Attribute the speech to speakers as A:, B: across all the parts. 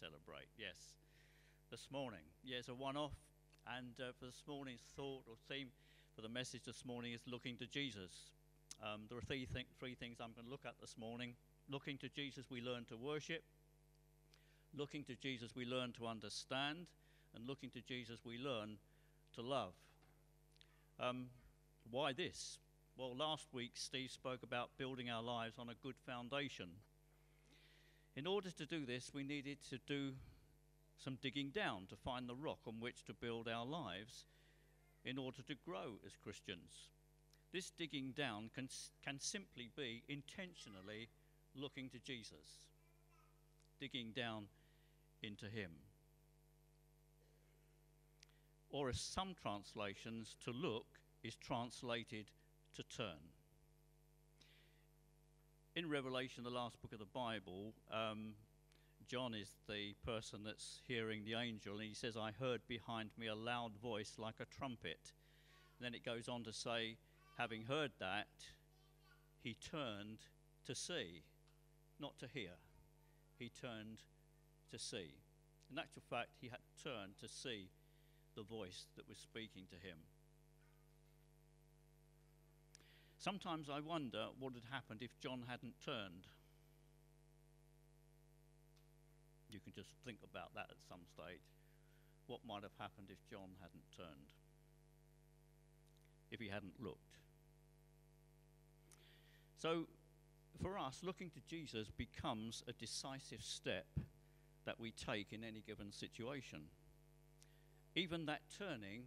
A: celebrate. Yes, this morning. Yes, a one off. And uh, for this morning's thought or theme for the message this morning is looking to Jesus. Um, there are three, th- three things I'm going to look at this morning. Looking to Jesus, we learn to worship. Looking to Jesus, we learn to understand. And looking to Jesus, we learn to love. Um, why this? Well, last week Steve spoke about building our lives on a good foundation. In order to do this, we needed to do some digging down to find the rock on which to build our lives in order to grow as Christians. This digging down can, can simply be intentionally looking to Jesus, digging down into Him. Or, as some translations, to look is translated to turn. In Revelation, the last book of the Bible, um, John is the person that's hearing the angel, and he says, I heard behind me a loud voice like a trumpet. And then it goes on to say, having heard that, he turned to see, not to hear. He turned to see. In actual fact, he had turned to see the voice that was speaking to him. Sometimes I wonder what had happened if John hadn't turned. You can just think about that at some stage. What might have happened if John hadn't turned? If he hadn't looked? So, for us, looking to Jesus becomes a decisive step that we take in any given situation. Even that turning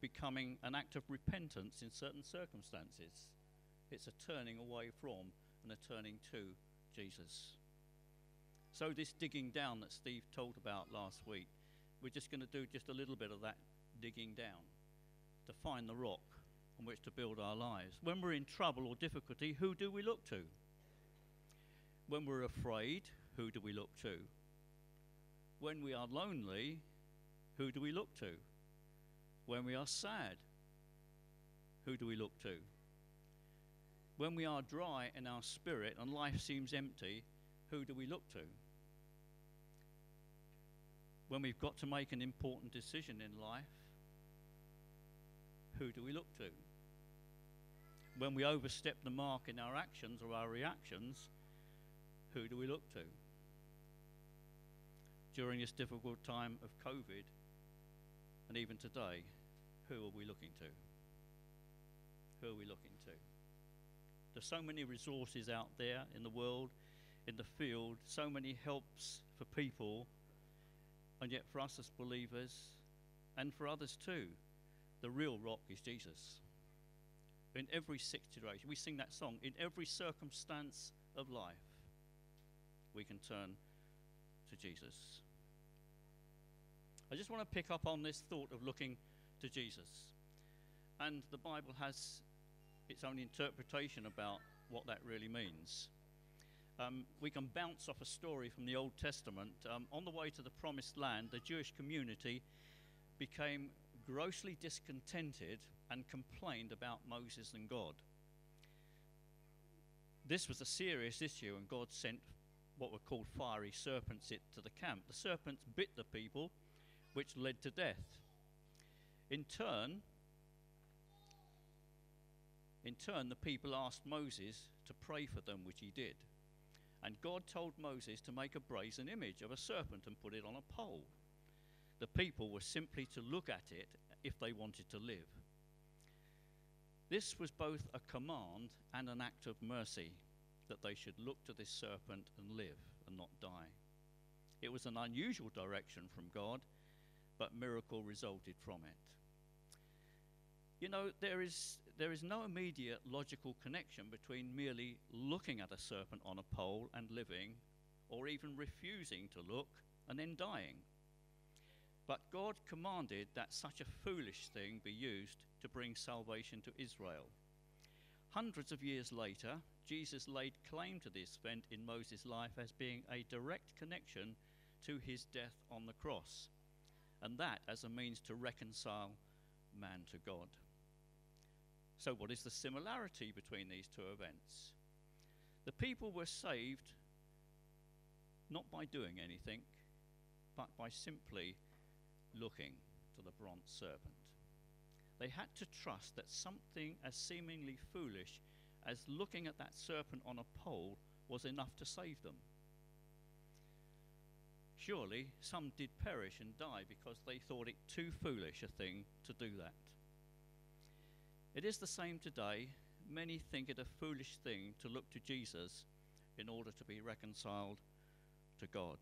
A: becoming an act of repentance in certain circumstances. It's a turning away from and a turning to Jesus. So, this digging down that Steve told about last week, we're just going to do just a little bit of that digging down to find the rock on which to build our lives. When we're in trouble or difficulty, who do we look to? When we're afraid, who do we look to? When we are lonely, who do we look to? When we are sad, who do we look to? When we are dry in our spirit and life seems empty, who do we look to? When we've got to make an important decision in life, who do we look to? When we overstep the mark in our actions or our reactions, who do we look to? During this difficult time of COVID, and even today, who are we looking to? Who are we looking to? There's so many resources out there in the world, in the field, so many helps for people, and yet for us as believers, and for others too, the real rock is Jesus. In every situation, we sing that song, in every circumstance of life, we can turn to Jesus. I just want to pick up on this thought of looking to Jesus. And the Bible has its own interpretation about what that really means. Um, we can bounce off a story from the Old Testament. Um, on the way to the Promised Land, the Jewish community became grossly discontented and complained about Moses and God. This was a serious issue, and God sent what were called fiery serpents into the camp. The serpents bit the people, which led to death. In turn, in turn, the people asked Moses to pray for them, which he did. And God told Moses to make a brazen image of a serpent and put it on a pole. The people were simply to look at it if they wanted to live. This was both a command and an act of mercy that they should look to this serpent and live and not die. It was an unusual direction from God, but miracle resulted from it. You know, there is, there is no immediate logical connection between merely looking at a serpent on a pole and living, or even refusing to look and then dying. But God commanded that such a foolish thing be used to bring salvation to Israel. Hundreds of years later, Jesus laid claim to this event in Moses' life as being a direct connection to his death on the cross, and that as a means to reconcile man to God. So, what is the similarity between these two events? The people were saved not by doing anything, but by simply looking to the bronze serpent. They had to trust that something as seemingly foolish as looking at that serpent on a pole was enough to save them. Surely some did perish and die because they thought it too foolish a thing to do that. It is the same today. Many think it a foolish thing to look to Jesus in order to be reconciled to God.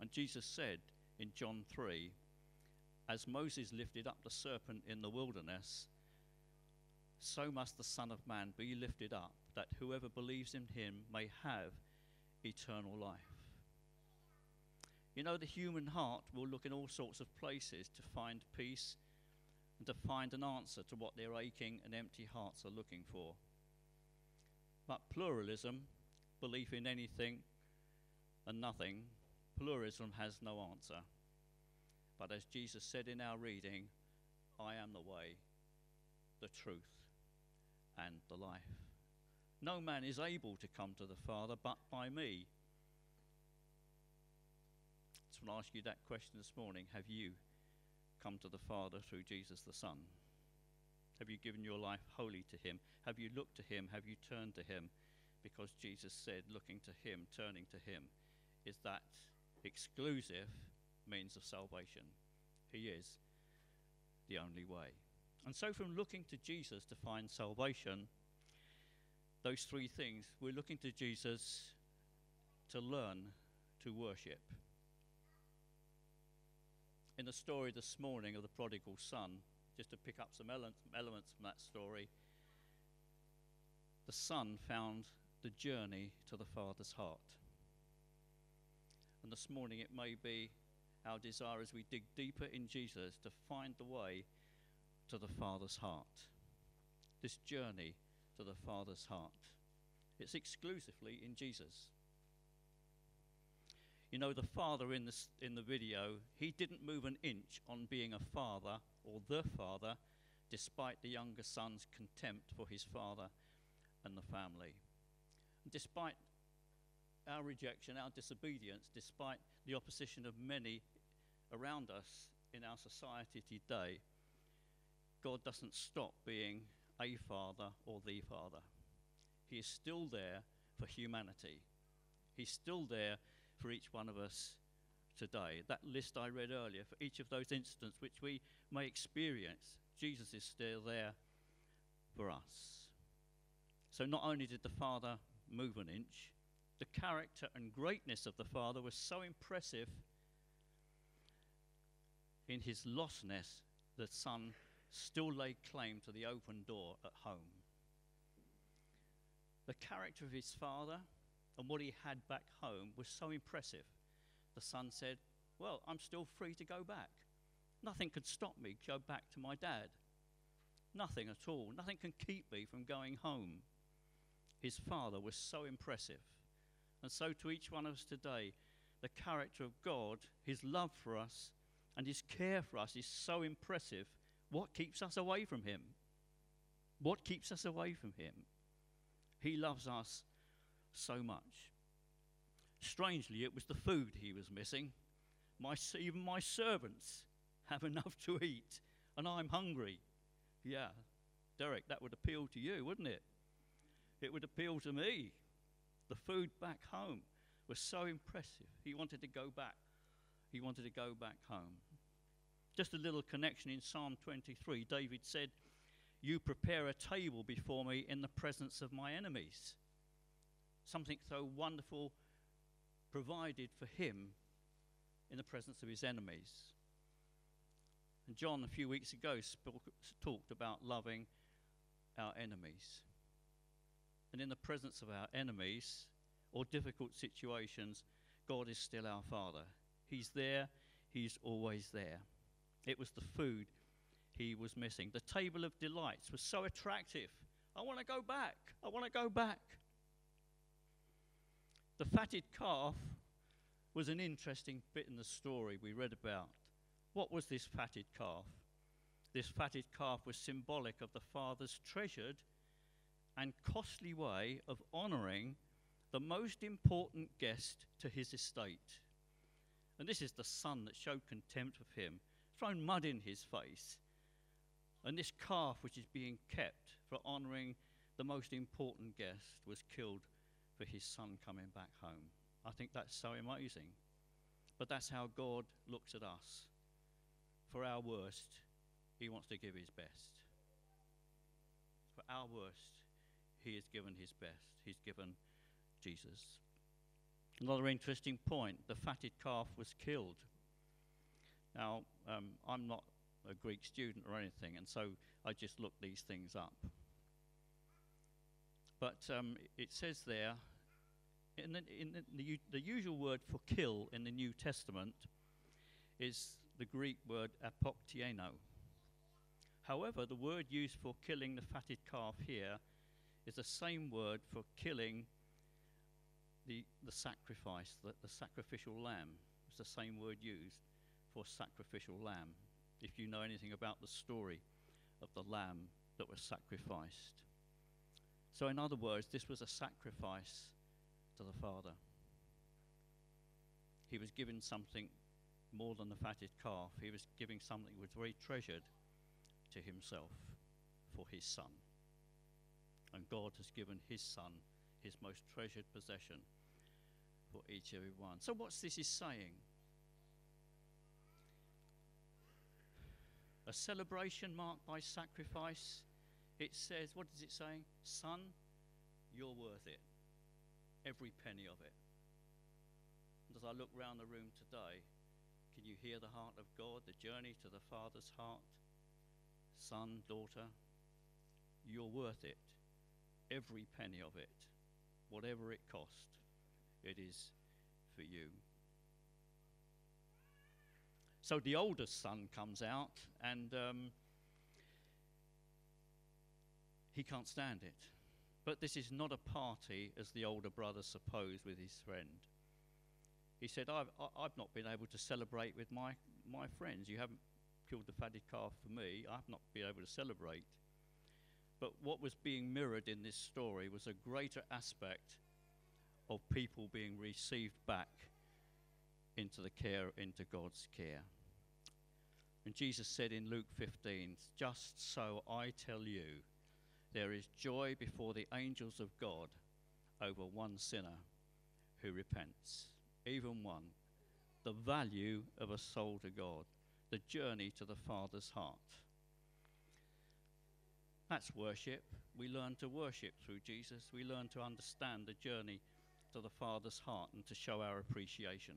A: And Jesus said in John 3 As Moses lifted up the serpent in the wilderness, so must the Son of Man be lifted up, that whoever believes in him may have eternal life. You know, the human heart will look in all sorts of places to find peace and to find an answer to what their aching and empty hearts are looking for. But pluralism, belief in anything and nothing, pluralism has no answer. But as Jesus said in our reading, I am the way, the truth, and the life. No man is able to come to the Father but by me. I ask you that question this morning. Have you come to the Father through Jesus the Son? Have you given your life wholly to Him? Have you looked to Him? Have you turned to Him? Because Jesus said, looking to Him, turning to Him, is that exclusive means of salvation. He is the only way. And so, from looking to Jesus to find salvation, those three things, we're looking to Jesus to learn to worship. In the story this morning of the prodigal son, just to pick up some ele- elements from that story, the son found the journey to the father's heart. And this morning it may be our desire as we dig deeper in Jesus to find the way to the Father's heart. This journey to the Father's heart. It's exclusively in Jesus. You know, the father in, this, in the video, he didn't move an inch on being a father or the father, despite the younger son's contempt for his father and the family. And Despite our rejection, our disobedience, despite the opposition of many around us in our society today, God doesn't stop being a father or the father. He is still there for humanity. He's still there for each one of us today. That list I read earlier, for each of those incidents which we may experience, Jesus is still there for us. So not only did the Father move an inch, the character and greatness of the Father was so impressive in his lostness, the Son still laid claim to the open door at home. The character of his father and what he had back home was so impressive. The son said, Well, I'm still free to go back. Nothing could stop me go back to my dad. Nothing at all. Nothing can keep me from going home. His father was so impressive. And so, to each one of us today, the character of God, his love for us, and his care for us is so impressive what keeps us away from Him? What keeps us away from Him? He loves us so much. Strangely, it was the food He was missing. My, even my servants have enough to eat, and I'm hungry. Yeah, Derek, that would appeal to you, wouldn't it? It would appeal to me. The food back home was so impressive. He wanted to go back. He wanted to go back home. Just a little connection in Psalm 23. David said, You prepare a table before me in the presence of my enemies. Something so wonderful provided for him in the presence of his enemies. And John, a few weeks ago, spoke, talked about loving our enemies. And in the presence of our enemies or difficult situations, God is still our Father. He's there, He's always there. It was the food he was missing. The table of delights was so attractive. I want to go back. I want to go back. The fatted calf was an interesting bit in the story we read about. What was this fatted calf? This fatted calf was symbolic of the father's treasured and costly way of honoring the most important guest to his estate. And this is the son that showed contempt of him, thrown mud in his face. And this calf, which is being kept for honouring the most important guest, was killed for his son coming back home. I think that's so amazing. But that's how God looks at us. For our worst, he wants to give his best. For our worst, he has given his best. He's given Jesus. Another interesting point the fatted calf was killed. Now, um, I'm not a Greek student or anything, and so I just looked these things up. But um, it says there, in, the, in the, the, the usual word for kill in the New Testament is the Greek word apoktieno. However, the word used for killing the fatted calf here is the same word for killing the, the sacrifice, the, the sacrificial lamb. It's the same word used for sacrificial lamb, if you know anything about the story of the lamb that was sacrificed. So, in other words, this was a sacrifice to the Father. He was given something more than the fatted calf, he was giving something that was very treasured to himself for his son. And God has given his son his most treasured possession for each and every one. So, what's this is saying? A celebration marked by sacrifice. It says, what is it saying? Son, you're worth it. Every penny of it. And as I look round the room today, can you hear the heart of God, the journey to the Father's heart? Son, daughter, you're worth it. Every penny of it whatever it cost, it is for you. So the oldest son comes out and um, he can't stand it. But this is not a party as the older brother supposed with his friend. He said, I've, I've not been able to celebrate with my, my friends. You haven't killed the fatted calf for me. I've not been able to celebrate. But what was being mirrored in this story was a greater aspect of people being received back into the care, into God's care. And Jesus said in Luke 15, Just so I tell you, there is joy before the angels of God over one sinner who repents, even one. The value of a soul to God, the journey to the Father's heart. That's worship. We learn to worship through Jesus. We learn to understand the journey to the Father's heart and to show our appreciation.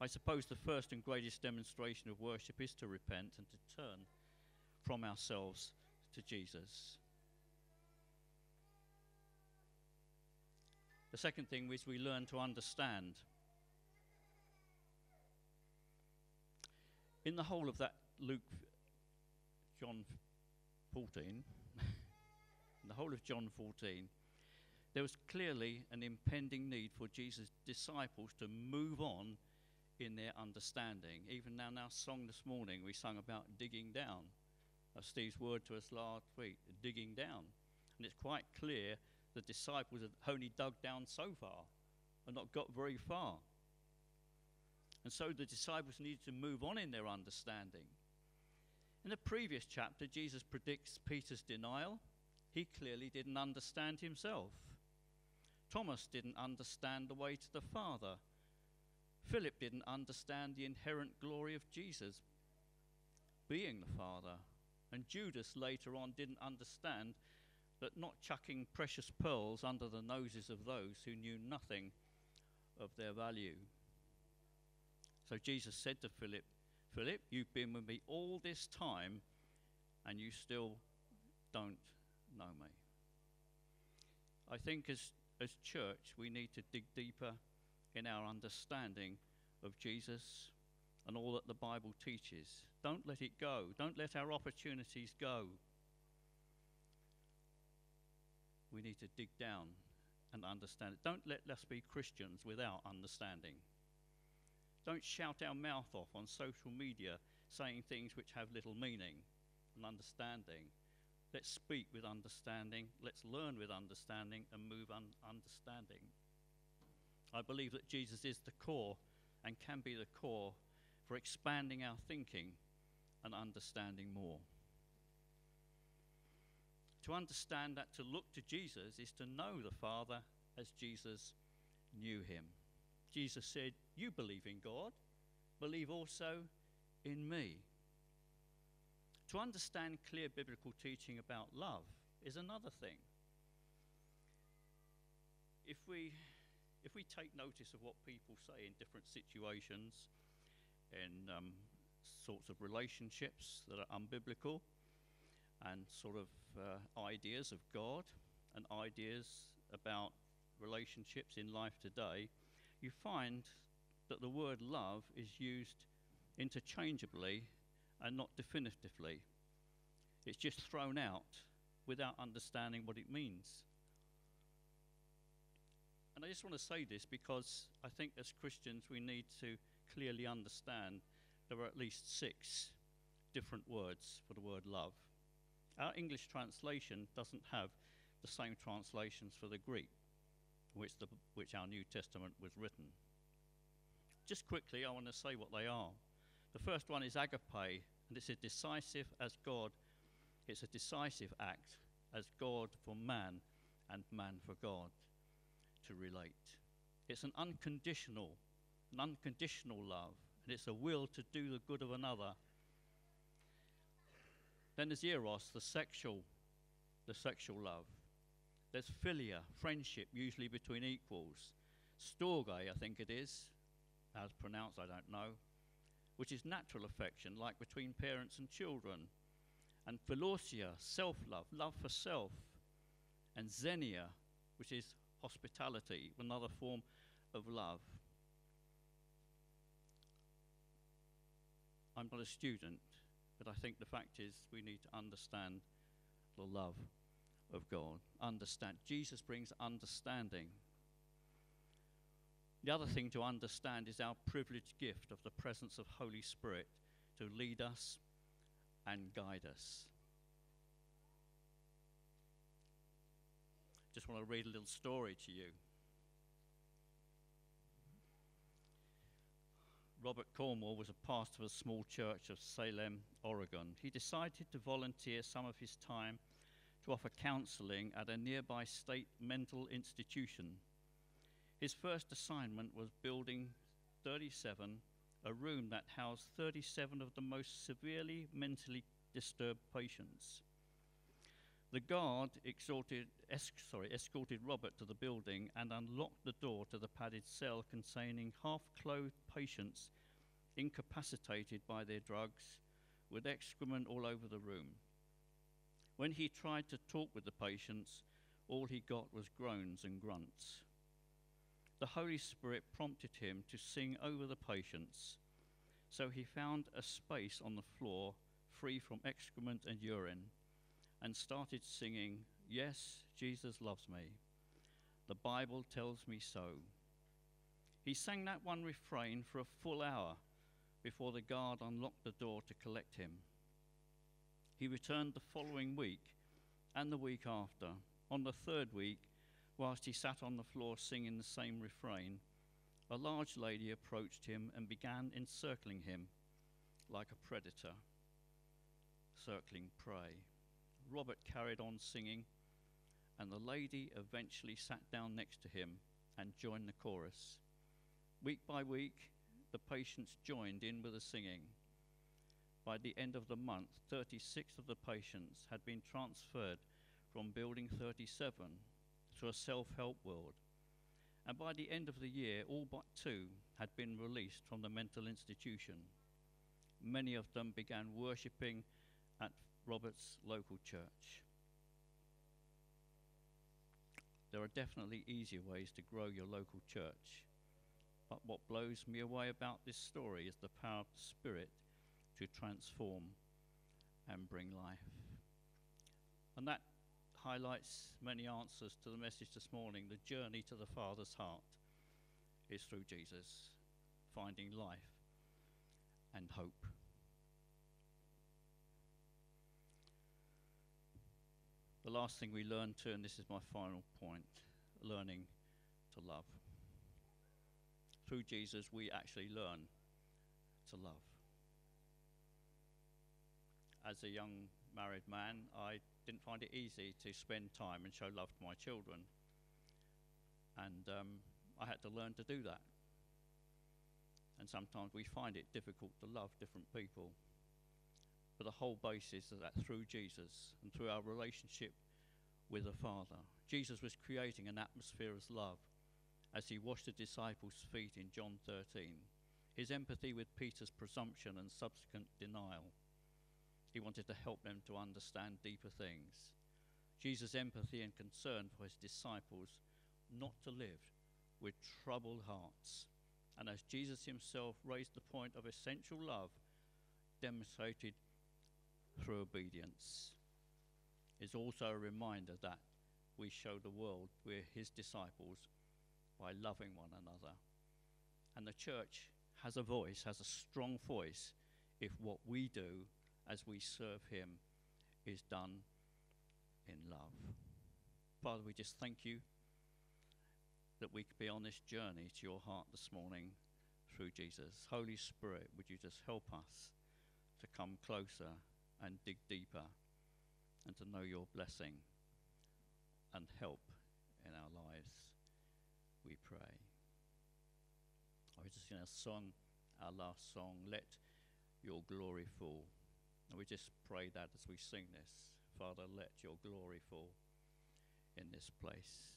A: I suppose the first and greatest demonstration of worship is to repent and to turn from ourselves to Jesus. The second thing is we learn to understand. In the whole of that Luke, John 14, in the whole of John 14, there was clearly an impending need for Jesus' disciples to move on in their understanding. Even now, in our song this morning, we sung about digging down. Steve's word to us last week, digging down. And it's quite clear the disciples had only dug down so far and not got very far. And so the disciples needed to move on in their understanding. In the previous chapter, Jesus predicts Peter's denial. He clearly didn't understand himself. Thomas didn't understand the way to the Father. Philip didn't understand the inherent glory of Jesus being the Father. And Judas later on didn't understand that not chucking precious pearls under the noses of those who knew nothing of their value. So Jesus said to Philip, Philip, you've been with me all this time and you still don't know me. I think as, as church, we need to dig deeper in our understanding of Jesus and all that the Bible teaches. Don't let it go. Don't let our opportunities go. We need to dig down and understand it. Don't let us be Christians without understanding. Don't shout our mouth off on social media saying things which have little meaning and understanding. Let's speak with understanding. Let's learn with understanding and move on understanding. I believe that Jesus is the core and can be the core for expanding our thinking and understanding more. To understand that to look to Jesus is to know the Father as Jesus knew him. Jesus said, You believe in God, believe also in me. To understand clear biblical teaching about love is another thing. If we, if we take notice of what people say in different situations, in um, sorts of relationships that are unbiblical, and sort of uh, ideas of God and ideas about relationships in life today, you find that the word love is used interchangeably and not definitively. It's just thrown out without understanding what it means. And I just want to say this because I think as Christians we need to clearly understand there are at least six different words for the word love. Our English translation doesn't have the same translations for the Greek, which, the, which our New Testament was written. Just quickly, I want to say what they are. The first one is agape, and it's a decisive as God. It's a decisive act as God for man and man for God to relate. It's an unconditional, an unconditional love, and it's a will to do the good of another. Then there's eros, the sexual, the sexual love. There's philia, friendship, usually between equals. Storge, I think it is, as pronounced, I don't know which is natural affection, like between parents and children. And philosia, self love, love for self. And xenia, which is hospitality, another form of love. I'm not a student, but I think the fact is we need to understand the love of God. Understand. Jesus brings understanding the other thing to understand is our privileged gift of the presence of Holy Spirit to lead us and guide us. Just want to read a little story to you. Robert Cornwall was a pastor of a small church of Salem, Oregon. He decided to volunteer some of his time to offer counseling at a nearby state mental institution his first assignment was building 37, a room that housed 37 of the most severely mentally disturbed patients. The guard exhorted, sorry, escorted Robert to the building and unlocked the door to the padded cell containing half clothed patients incapacitated by their drugs with excrement all over the room. When he tried to talk with the patients, all he got was groans and grunts the Holy Spirit prompted him to sing over the patients. So he found a space on the floor free from excrement and urine and started singing, Yes, Jesus loves me. The Bible tells me so. He sang that one refrain for a full hour before the guard unlocked the door to collect him. He returned the following week and the week after. On the third week, Whilst he sat on the floor singing the same refrain, a large lady approached him and began encircling him like a predator, circling prey. Robert carried on singing, and the lady eventually sat down next to him and joined the chorus. Week by week, the patients joined in with the singing. By the end of the month, 36 of the patients had been transferred from Building 37 to a self help world. And by the end of the year, all but two had been released from the mental institution. Many of them began worshipping at Robert's local church. There are definitely easier ways to grow your local church. But what blows me away about this story is the power of the Spirit to transform and bring life. And that highlights many answers to the message this morning. The journey to the Father's heart is through Jesus, finding life and hope. The last thing we learn to, and this is my final point learning to love. Through Jesus, we actually learn to love. As a young married man, I didn't find it easy to spend time and show love to my children. And um, I had to learn to do that. And sometimes we find it difficult to love different people. But the whole basis is that through Jesus and through our relationship with the Father, Jesus was creating an atmosphere of love as he washed the disciples' feet in John 13. His empathy with Peter's presumption and subsequent denial. He wanted to help them to understand deeper things. Jesus' empathy and concern for his disciples not to live with troubled hearts. And as Jesus himself raised the point of essential love, demonstrated through obedience, is also a reminder that we show the world we're his disciples by loving one another. And the church has a voice, has a strong voice, if what we do as we serve him is done in love. Father, we just thank you that we could be on this journey to your heart this morning through Jesus. Holy Spirit, would you just help us to come closer and dig deeper and to know your blessing and help in our lives, we pray. I was just going to song our last song, Let Your Glory Fall. And we just pray that as we sing this. Father, let your glory fall in this place.